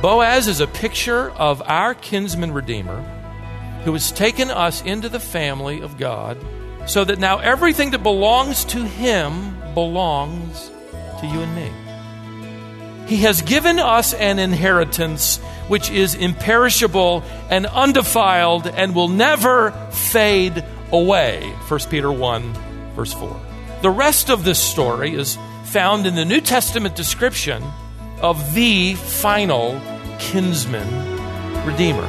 Boaz is a picture of our kinsman redeemer who has taken us into the family of God so that now everything that belongs to him belongs to you and me. He has given us an inheritance which is imperishable and undefiled and will never fade away. 1 Peter 1, verse 4. The rest of this story is found in the New Testament description of the final kinsman redeemer.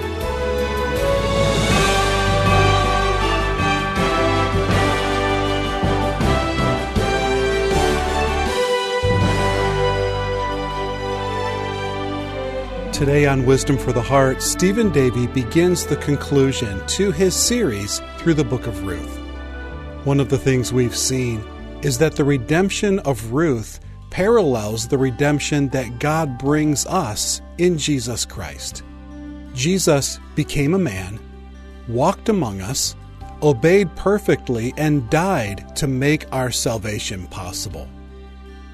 Today on Wisdom for the Heart, Stephen Davey begins the conclusion to his series through the book of Ruth. One of the things we've seen is that the redemption of Ruth parallels the redemption that God brings us in Jesus Christ. Jesus became a man, walked among us, obeyed perfectly, and died to make our salvation possible.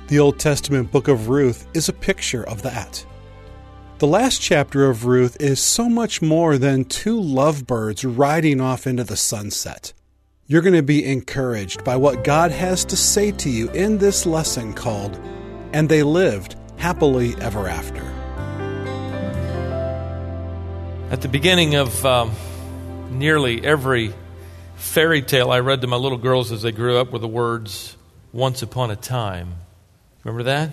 The Old Testament book of Ruth is a picture of that. The last chapter of Ruth is so much more than two lovebirds riding off into the sunset. You're going to be encouraged by what God has to say to you in this lesson called, And They Lived Happily Ever After. At the beginning of um, nearly every fairy tale I read to my little girls as they grew up were the words, Once Upon a Time. Remember that?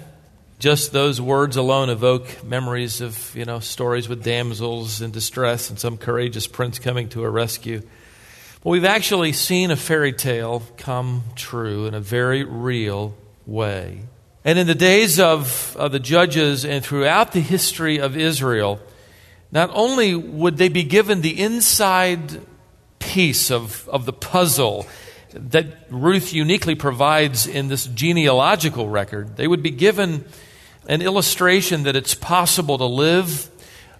Just those words alone evoke memories of, you know, stories with damsels in distress and some courageous prince coming to a rescue. Well, we've actually seen a fairy tale come true in a very real way. And in the days of, of the judges and throughout the history of Israel, not only would they be given the inside piece of, of the puzzle that Ruth uniquely provides in this genealogical record, they would be given an illustration that it's possible to live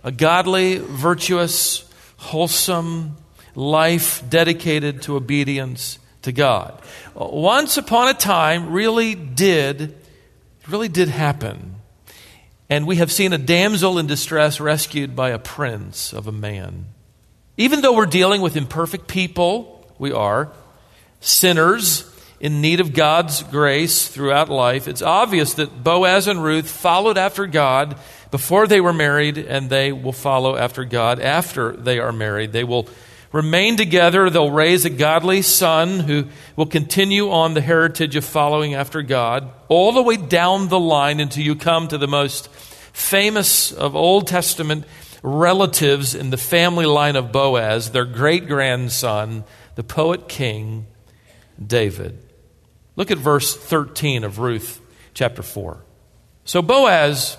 a godly, virtuous, wholesome, life dedicated to obedience to God. Once upon a time really did really did happen. And we have seen a damsel in distress rescued by a prince of a man. Even though we're dealing with imperfect people, we are sinners in need of God's grace throughout life. It's obvious that Boaz and Ruth followed after God before they were married, and they will follow after God after they are married. They will remain together. They'll raise a godly son who will continue on the heritage of following after God all the way down the line until you come to the most famous of Old Testament relatives in the family line of Boaz, their great grandson, the poet king David. Look at verse 13 of Ruth chapter 4. So Boaz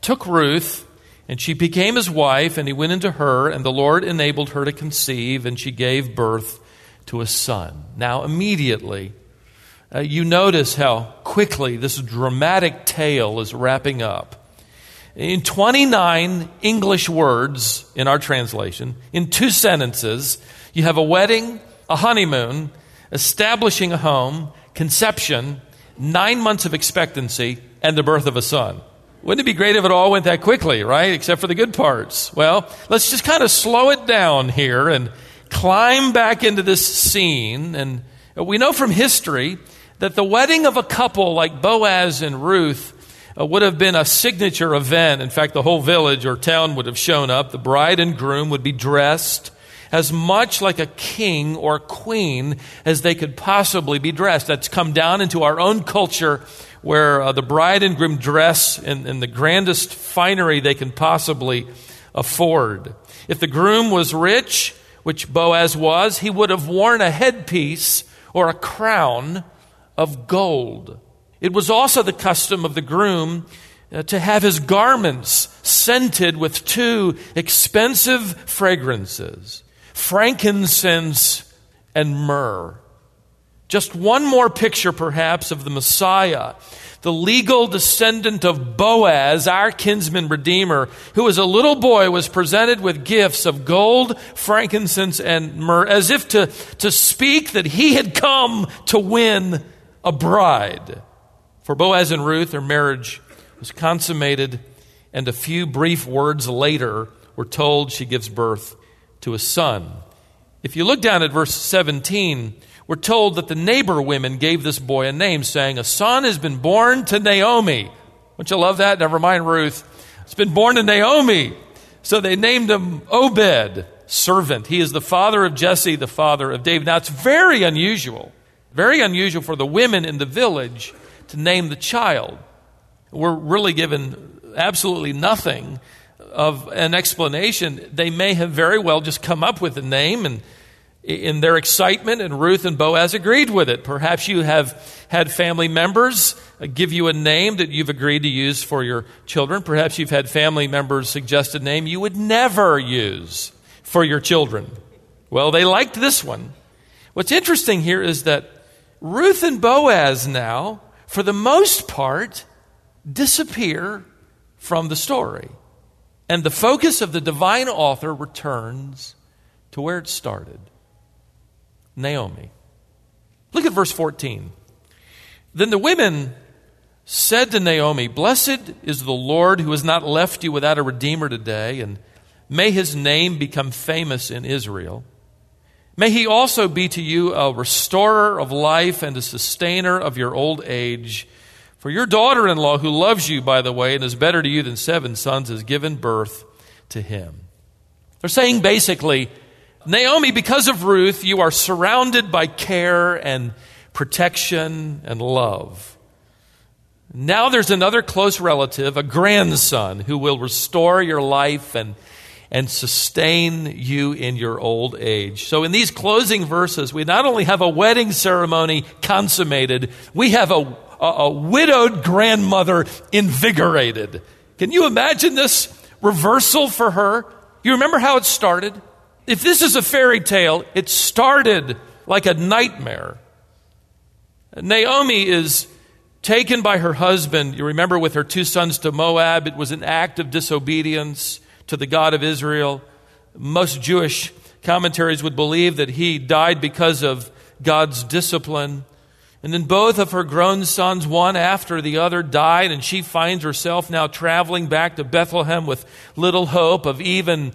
took Ruth and she became his wife, and he went into her, and the Lord enabled her to conceive, and she gave birth to a son. Now, immediately, uh, you notice how quickly this dramatic tale is wrapping up. In 29 English words in our translation, in two sentences, you have a wedding, a honeymoon, establishing a home, conception, nine months of expectancy, and the birth of a son. Wouldn't it be great if it all went that quickly, right? Except for the good parts. Well, let's just kind of slow it down here and climb back into this scene. And we know from history that the wedding of a couple like Boaz and Ruth uh, would have been a signature event. In fact, the whole village or town would have shown up. The bride and groom would be dressed as much like a king or queen as they could possibly be dressed. That's come down into our own culture where uh, the bride and groom dress in, in the grandest finery they can possibly afford. If the groom was rich, which Boaz was, he would have worn a headpiece or a crown of gold. It was also the custom of the groom uh, to have his garments scented with two expensive fragrances frankincense and myrrh. Just one more picture, perhaps, of the Messiah, the legal descendant of Boaz, our kinsman redeemer, who as a little boy was presented with gifts of gold, frankincense, and myrrh, as if to, to speak that he had come to win a bride. For Boaz and Ruth, their marriage was consummated, and a few brief words later, we're told she gives birth to a son. If you look down at verse 17, we're told that the neighbor women gave this boy a name, saying, A son has been born to Naomi. Don't you love that? Never mind Ruth. It's been born to Naomi. So they named him Obed, servant. He is the father of Jesse, the father of David. Now it's very unusual, very unusual for the women in the village to name the child. We're really given absolutely nothing of an explanation. They may have very well just come up with a name and in their excitement, and Ruth and Boaz agreed with it. Perhaps you have had family members uh, give you a name that you've agreed to use for your children. Perhaps you've had family members suggest a name you would never use for your children. Well, they liked this one. What's interesting here is that Ruth and Boaz now, for the most part, disappear from the story. And the focus of the divine author returns to where it started. Naomi. Look at verse 14. Then the women said to Naomi, Blessed is the Lord who has not left you without a redeemer today, and may his name become famous in Israel. May he also be to you a restorer of life and a sustainer of your old age. For your daughter in law, who loves you, by the way, and is better to you than seven sons, has given birth to him. They're saying basically, Naomi, because of Ruth, you are surrounded by care and protection and love. Now there's another close relative, a grandson, who will restore your life and, and sustain you in your old age. So, in these closing verses, we not only have a wedding ceremony consummated, we have a, a, a widowed grandmother invigorated. Can you imagine this reversal for her? You remember how it started? If this is a fairy tale, it started like a nightmare. Naomi is taken by her husband, you remember, with her two sons to Moab. It was an act of disobedience to the God of Israel. Most Jewish commentaries would believe that he died because of God's discipline. And then both of her grown sons, one after the other, died, and she finds herself now traveling back to Bethlehem with little hope of even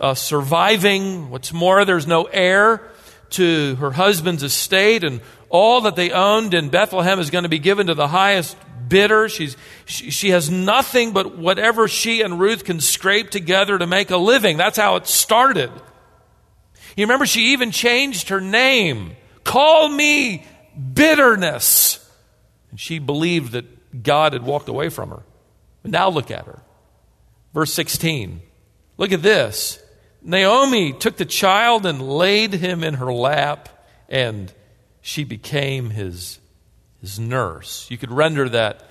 uh, surviving. What's more, there's no heir to her husband's estate, and all that they owned in Bethlehem is going to be given to the highest bidder. She's, she, she has nothing but whatever she and Ruth can scrape together to make a living. That's how it started. You remember, she even changed her name. Call me bitterness. And she believed that God had walked away from her. But now look at her. Verse 16. Look at this. Naomi took the child and laid him in her lap, and she became his, his nurse. You could render that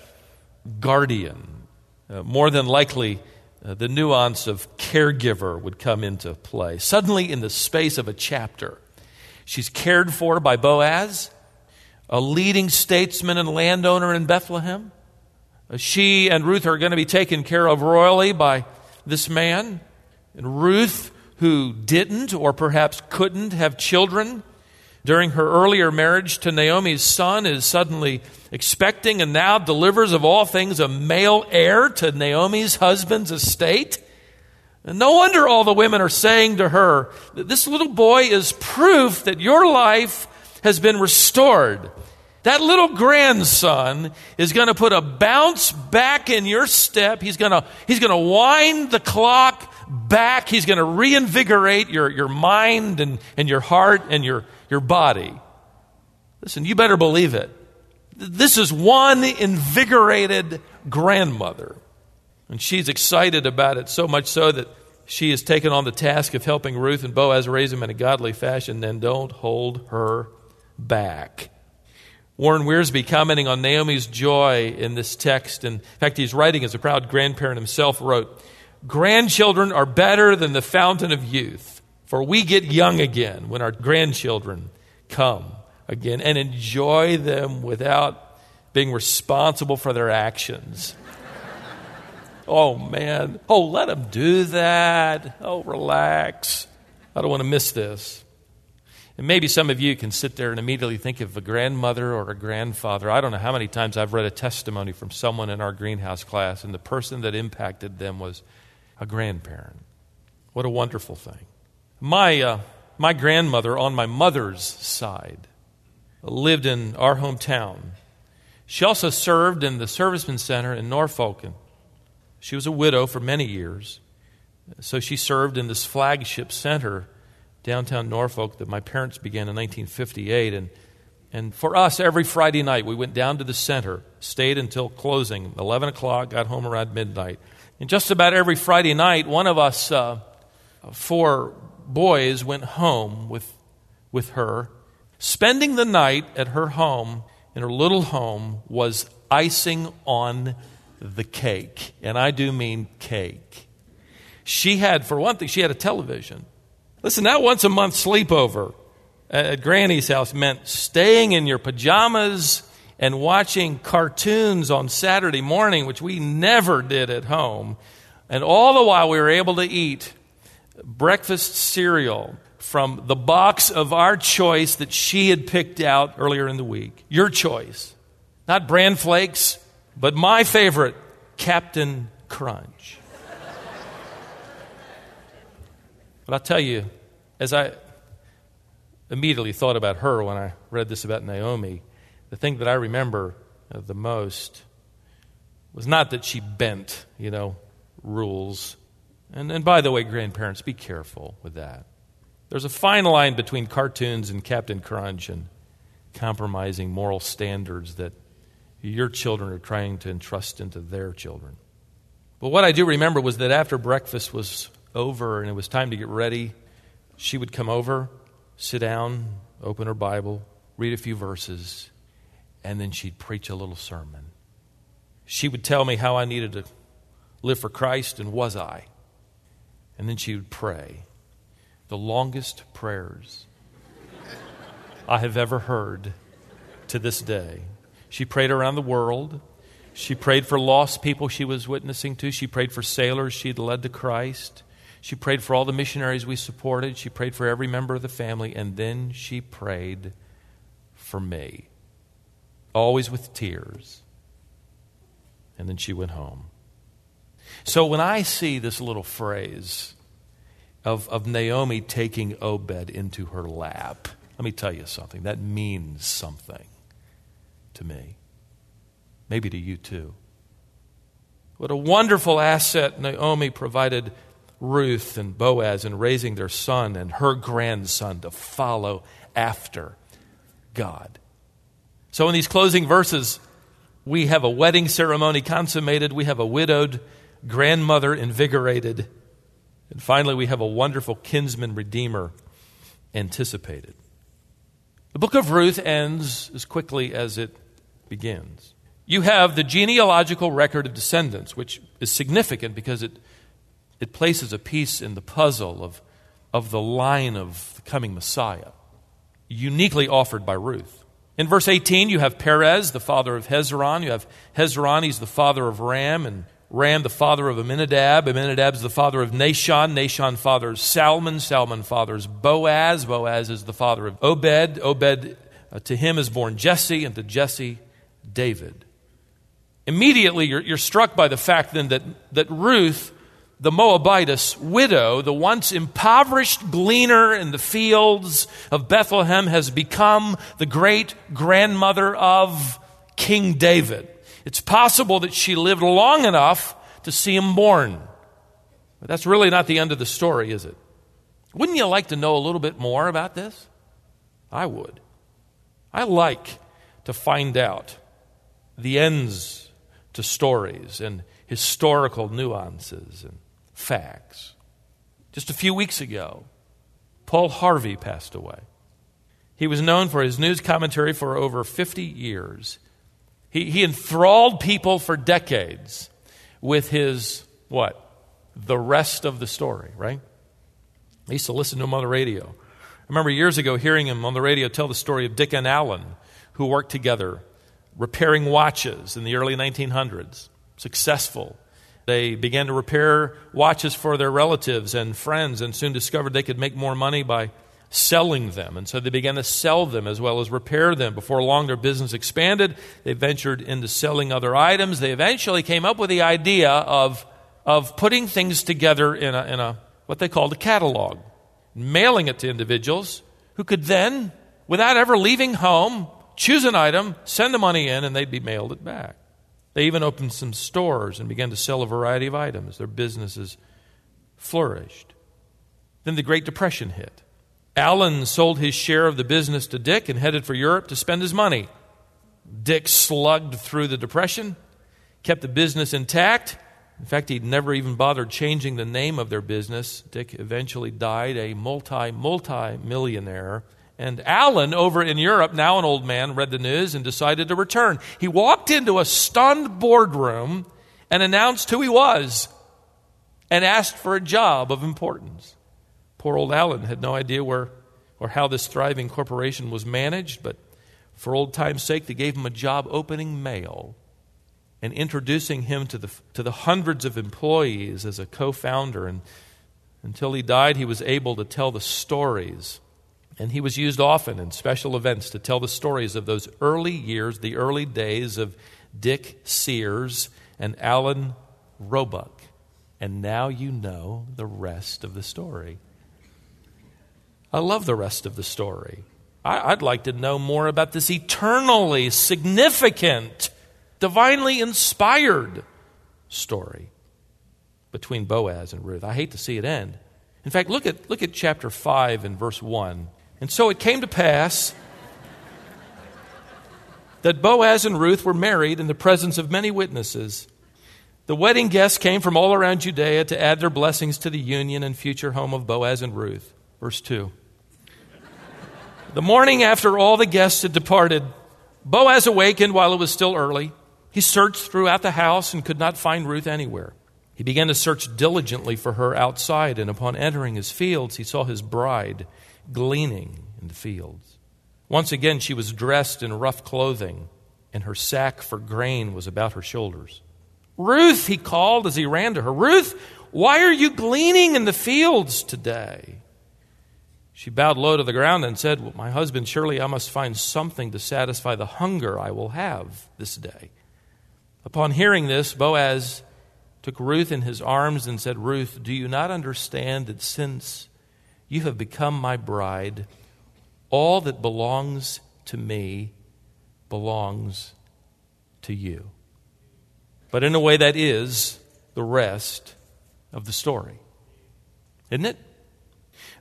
guardian. Uh, more than likely, uh, the nuance of caregiver would come into play. Suddenly, in the space of a chapter, she's cared for by Boaz, a leading statesman and landowner in Bethlehem. Uh, she and Ruth are going to be taken care of royally by this man. And Ruth who didn't or perhaps couldn't have children during her earlier marriage to Naomi's son is suddenly expecting and now delivers of all things a male heir to Naomi's husband's estate. And no wonder all the women are saying to her that this little boy is proof that your life has been restored. That little grandson is going to put a bounce back in your step. He's going to, he's going to wind the clock back. He's going to reinvigorate your, your mind and, and your heart and your, your body. Listen, you better believe it. This is one invigorated grandmother. And she's excited about it, so much so that she has taken on the task of helping Ruth and Boaz raise him in a godly fashion. Then don't hold her back. Warren Wiersbe, commenting on Naomi's joy in this text, and in fact, he's writing as a proud grandparent himself, wrote, Grandchildren are better than the fountain of youth, for we get young again when our grandchildren come. again and enjoy them without being responsible for their actions. oh, man. Oh, let them do that. Oh, relax. I don't want to miss this. And maybe some of you can sit there and immediately think of a grandmother or a grandfather. I don't know how many times I've read a testimony from someone in our greenhouse class, and the person that impacted them was a grandparent. What a wonderful thing. My, uh, my grandmother on my mother's side lived in our hometown. She also served in the Servicemen Center in Norfolk. And she was a widow for many years. So she served in this flagship center downtown Norfolk that my parents began in 1958. And, and for us, every Friday night, we went down to the center, stayed until closing, 11 o'clock, got home around midnight. And just about every Friday night, one of us, uh, four boys, went home with, with her. Spending the night at her home, in her little home, was icing on the cake. And I do mean cake. She had, for one thing, she had a television. Listen, that once a month sleepover at Granny's house meant staying in your pajamas and watching cartoons on Saturday morning, which we never did at home. And all the while, we were able to eat breakfast cereal from the box of our choice that she had picked out earlier in the week. Your choice. Not bran flakes, but my favorite, Captain Crunch. but I'll tell you, as I immediately thought about her when I read this about Naomi, the thing that I remember uh, the most was not that she bent, you know, rules. And, and by the way, grandparents, be careful with that. There's a fine line between cartoons and Captain Crunch and compromising moral standards that your children are trying to entrust into their children. But what I do remember was that after breakfast was over and it was time to get ready, she would come over, sit down, open her Bible, read a few verses, and then she'd preach a little sermon. She would tell me how I needed to live for Christ, and was I? And then she would pray the longest prayers I have ever heard to this day. She prayed around the world. She prayed for lost people she was witnessing to. She prayed for sailors she'd led to Christ. She prayed for all the missionaries we supported. She prayed for every member of the family. And then she prayed for me always with tears. And then she went home. So when I see this little phrase of, of Naomi taking Obed into her lap, let me tell you something. That means something to me. Maybe to you too. What a wonderful asset Naomi provided Ruth and Boaz in raising their son and her grandson to follow after God. So, in these closing verses, we have a wedding ceremony consummated, we have a widowed grandmother invigorated, and finally, we have a wonderful kinsman redeemer anticipated. The book of Ruth ends as quickly as it begins. You have the genealogical record of descendants, which is significant because it, it places a piece in the puzzle of, of the line of the coming Messiah, uniquely offered by Ruth. In verse 18, you have Perez, the father of Hezron. You have Hezron, he's the father of Ram, and Ram, the father of. Amminadab is the father of Nahshon. Nahshon fathers Salmon. Salmon fathers Boaz. Boaz is the father of Obed. Obed, uh, to him is born Jesse, and to Jesse, David. Immediately, you're, you're struck by the fact then that, that Ruth the Moabitess widow, the once impoverished gleaner in the fields of Bethlehem, has become the great grandmother of King David. It's possible that she lived long enough to see him born. But that's really not the end of the story, is it? Wouldn't you like to know a little bit more about this? I would. I like to find out the ends to stories and historical nuances and facts. Just a few weeks ago, Paul Harvey passed away. He was known for his news commentary for over 50 years. He, he enthralled people for decades with his, what? The rest of the story, right? I used to listen to him on the radio. I remember years ago hearing him on the radio tell the story of Dick and Allen, who worked together repairing watches in the early 1900s. Successful. They began to repair watches for their relatives and friends and soon discovered they could make more money by selling them. And so they began to sell them as well as repair them. Before long, their business expanded. They ventured into selling other items. They eventually came up with the idea of, of putting things together in a, in a what they called a catalog, mailing it to individuals who could then, without ever leaving home, choose an item, send the money in, and they'd be mailed it back. They even opened some stores and began to sell a variety of items. Their businesses flourished. Then the Great Depression hit. Allen sold his share of the business to Dick and headed for Europe to spend his money. Dick slugged through the Depression, kept the business intact. In fact, he'd never even bothered changing the name of their business. Dick eventually died a multi, multi millionaire and Allen, over in Europe, now an old man, read the news and decided to return. He walked into a stunned boardroom and announced who he was and asked for a job of importance. Poor old Allen had no idea where or how this thriving corporation was managed, but for old time's sake, they gave him a job opening mail and introducing him to the, to the hundreds of employees as a co founder. And until he died, he was able to tell the stories and he was used often in special events to tell the stories of those early years, the early days of Dick Sears and Alan Roebuck. And now you know the rest of the story. I love the rest of the story. I, would like to know more about this eternally significant, divinely inspired story between Boaz and Ruth. I hate to see it end. In fact, look at, look at chapter 5 and verse 1. And so it came to pass that Boaz and Ruth were married in the presence of many witnesses. The wedding guests came from all around Judea to add their blessings to the union and future home of Boaz and Ruth. Verse 2. The morning after all the guests had departed, Boaz awakened while it was still early. He searched throughout the house and could not find Ruth anywhere. He began to search diligently for her outside, and upon entering his fields, he saw his bride gleaning in the fields. Once again, she was dressed in rough clothing, and her sack for grain was about her shoulders. Ruth, he called as he ran to her. Ruth, why are you gleaning in the fields today? She bowed low to the ground and said, well, My husband, surely I must find something to satisfy the hunger I will have this day. Upon hearing this, Boaz took Ruth in his arms and said, Ruth, do you not understand that since you have become my bride. All that belongs to me belongs to you. But in a way, that is the rest of the story. Isn't it?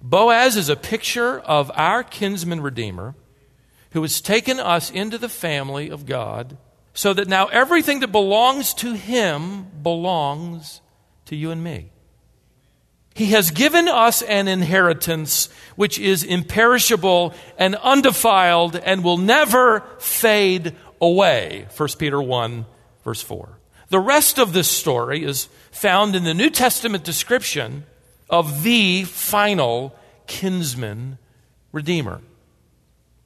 Boaz is a picture of our kinsman redeemer who has taken us into the family of God so that now everything that belongs to him belongs to you and me. He has given us an inheritance which is imperishable and undefiled and will never fade away. 1 Peter 1, verse 4. The rest of this story is found in the New Testament description of the final kinsman redeemer.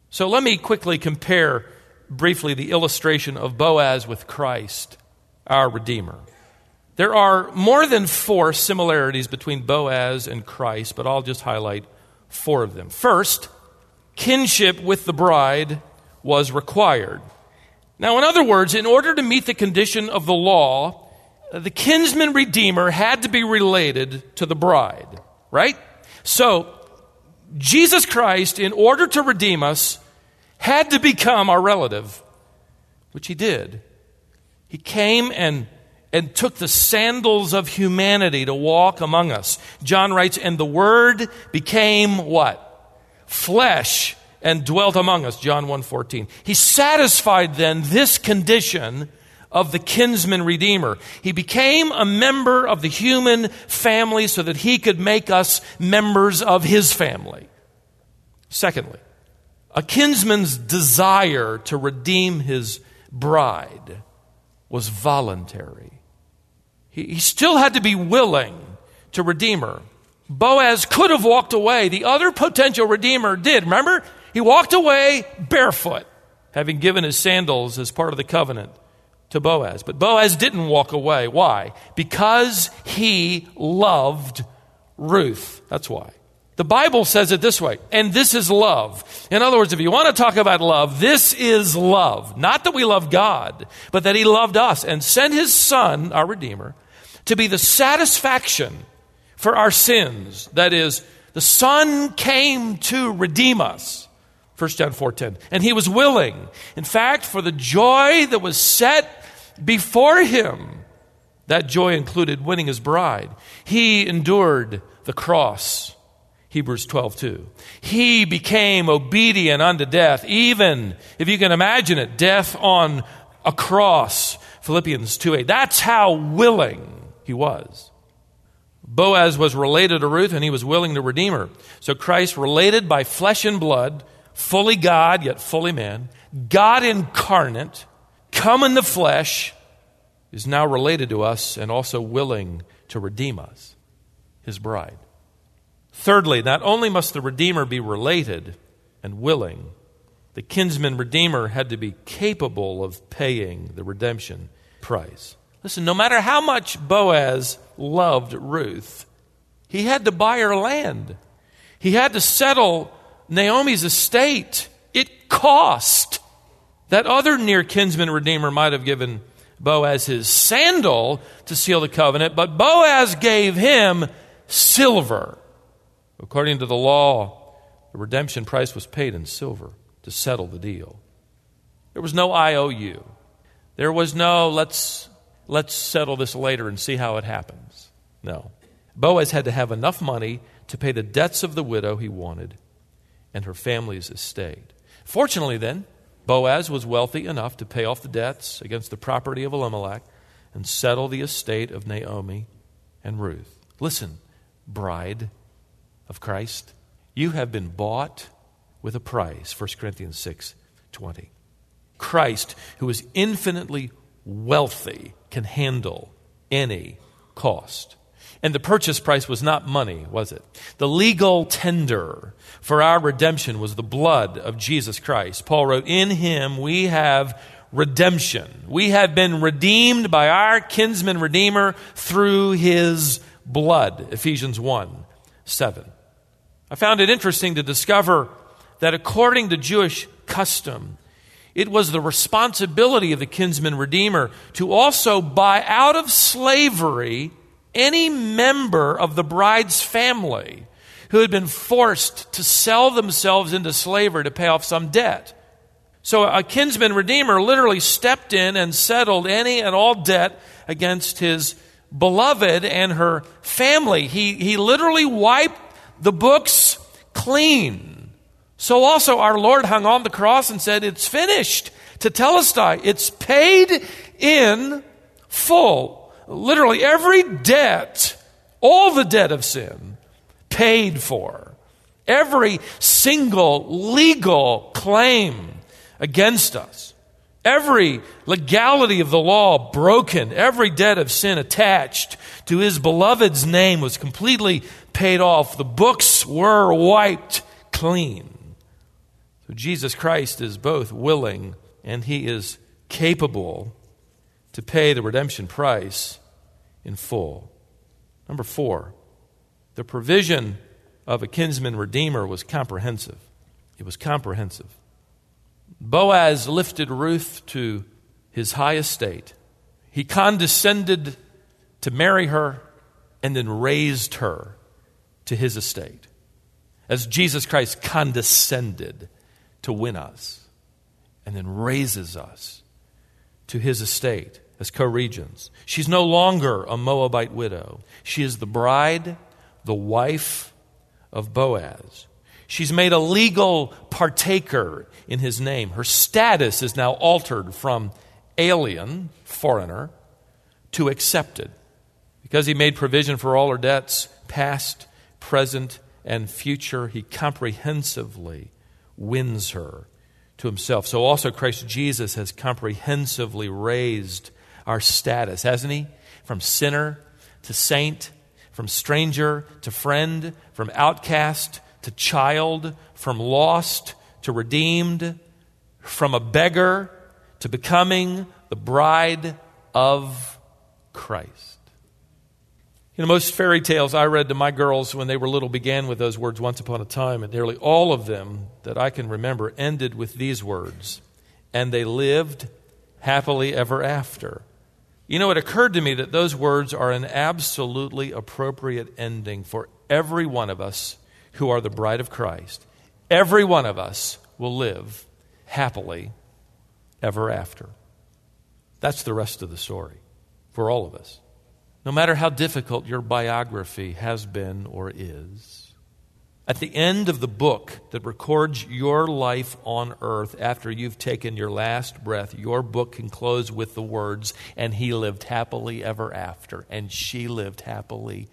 So let me quickly compare briefly the illustration of Boaz with Christ, our Redeemer. There are more than four similarities between Boaz and Christ, but I'll just highlight four of them. First, kinship with the bride was required. Now, in other words, in order to meet the condition of the law, the kinsman redeemer had to be related to the bride, right? So, Jesus Christ, in order to redeem us, had to become our relative, which he did. He came and and took the sandals of humanity to walk among us. John writes, and the word became what? Flesh and dwelt among us. John 1:14. He satisfied then this condition of the kinsman redeemer. He became a member of the human family so that he could make us members of his family. Secondly, a kinsman's desire to redeem his bride was voluntary. He, he still had to be willing to redeem her, Boaz could have walked away. The other potential redeemer did. Remember? He walked away barefoot, having given his sandals as part of the covenant to Boaz. But Boaz didn't walk away. Why? Because he loved Ruth. That's why. The Bible says it this way, and this is love. In other words, if you want to talk about love, this is love. Not that we love God, but that He loved us and sent His Son, our Redeemer, to be the satisfaction for our sins. That is, the Son came to redeem us. 1 John 4:10. And he was willing. In fact, for the joy that was set before him, that joy included winning his bride. He endured the cross. Hebrews 12:2. He became obedient unto death, even if you can imagine it, death on a cross. Philippians 2:8. That's how willing he was. Boaz was related to Ruth and he was willing to redeem her. So Christ, related by flesh and blood, fully God yet fully man, God incarnate, come in the flesh, is now related to us and also willing to redeem us, his bride. Thirdly, not only must the Redeemer be related and willing, the kinsman Redeemer had to be capable of paying the redemption price. Listen, no matter how much Boaz loved Ruth, he had to buy her land. He had to settle Naomi's estate. It cost. That other near kinsman redeemer might have given Boaz his sandal to seal the covenant, but Boaz gave him silver. According to the law, the redemption price was paid in silver to settle the deal. There was no IOU. There was no let's let's settle this later and see how it happens. No. Boaz had to have enough money to pay the debts of the widow he wanted and her family's estate. Fortunately, then, Boaz was wealthy enough to pay off the debts against the property of Elimelech and settle the estate of Naomi and Ruth. Listen, bride of Christ, you have been bought with a price, 1 Corinthians 6 20. Christ, who is infinitely wealthy, can handle any cost. And the purchase price was not money, was it? The legal tender for our redemption was the blood of Jesus Christ. Paul wrote, In him we have redemption. We have been redeemed by our kinsman redeemer through his blood. Ephesians 1 7. I found it interesting to discover that according to Jewish custom, it was the responsibility of the kinsman redeemer to also buy out of slavery any member of the bride's family who had been forced to sell themselves into slavery to pay off some debt. So a kinsman redeemer literally stepped in and settled any and all debt against his beloved and her family. He, he literally wiped the books clean. So also our Lord hung on the cross and said, It's finished. to tell Tetelestai, it's paid in full literally every debt, all the debt of sin, paid for. Every single legal claim against us. Every legality of the law broken. Every debt of sin attached to his beloved's name was completely paid off. The books were wiped clean. Jesus Christ is both willing and he is capable to pay the redemption price in full. Number four, the provision of a kinsman redeemer was comprehensive. It was comprehensive. Boaz lifted Ruth to his high estate. He condescended to marry her and then raised her to his estate. As Jesus Christ condescended to win us and then raises us to his estate as co regents. She's no longer a Moabite widow. She is the bride, the wife of Boaz. She's made a legal partaker in his name. Her status is now altered from alien, foreigner, to accepted. Because he made provision for all her debts, past, present, and future, he comprehensively wins her to himself. So also Christ Jesus has comprehensively raised our status, hasn't He? From sinner to saint, from stranger to friend, from outcast to child, from lost to redeemed, from a beggar to becoming the bride of Christ. You know, most fairy tales I read to my girls when they were little began with those words once upon a time, and nearly all of them that I can remember ended with these words, and they lived happily ever after. You know, it occurred to me that those words are an absolutely appropriate ending for every one of us who are the bride of Christ. Every one of us will live happily ever after. That's the rest of the story for all of us. No matter how difficult your biography has been or is, at the end of the book that records your life on earth after you've taken your last breath, your book can close with the words, and he lived happily ever after, and she lived happily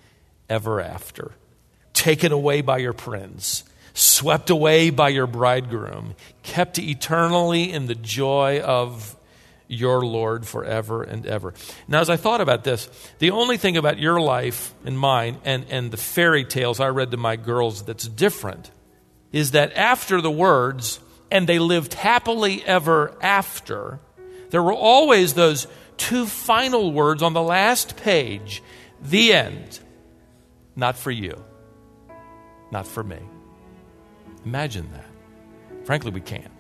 ever after. Taken away by your prince, swept away by your bridegroom, kept eternally in the joy of your Lord forever and ever. Now, as I thought about this, the only thing about your life and mine and, and the fairy tales I read to my girls that's different is that after the words, and they lived happily ever after, there were always those two final words on the last page the end. Not for you, not for me. Imagine that. Frankly, we can't.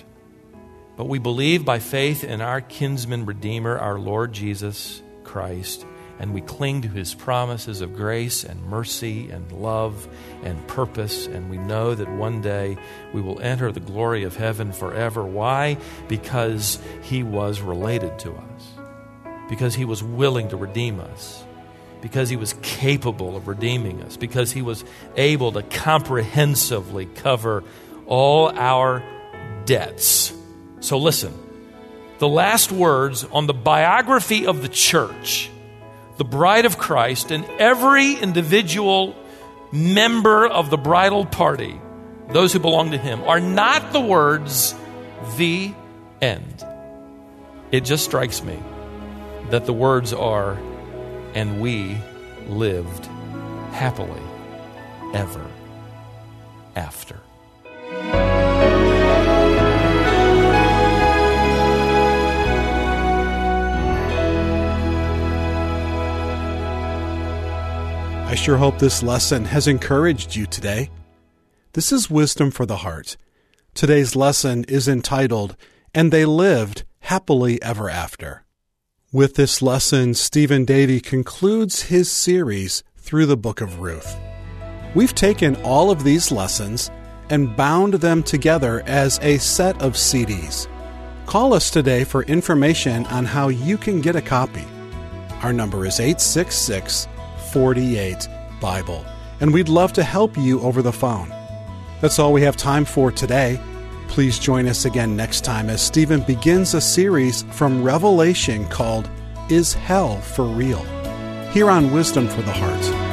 But we believe by faith in our kinsman redeemer, our Lord Jesus Christ, and we cling to his promises of grace and mercy and love and purpose, and we know that one day we will enter the glory of heaven forever. Why? Because he was related to us, because he was willing to redeem us because he was capable of redeeming us, because he was able to comprehensively cover all our debts. So listen, the last words on the biography of the church, the bride of Christ, and every individual member of the bridal party, those who belong to him, are not the words, the end. It just strikes me that the words are, and we lived happily ever after. I sure hope this lesson has encouraged you today. This is Wisdom for the Heart. Today's lesson is entitled, And They Lived Happily Ever After. With this lesson, Stephen Davey concludes his series through the book of Ruth. We've taken all of these lessons and bound them together as a set of CDs. Call us today for information on how you can get a copy. Our number is 866 48 Bible, and we'd love to help you over the phone. That's all we have time for today. Please join us again next time as Stephen begins a series from Revelation called Is Hell for Real? Here on Wisdom for the Heart.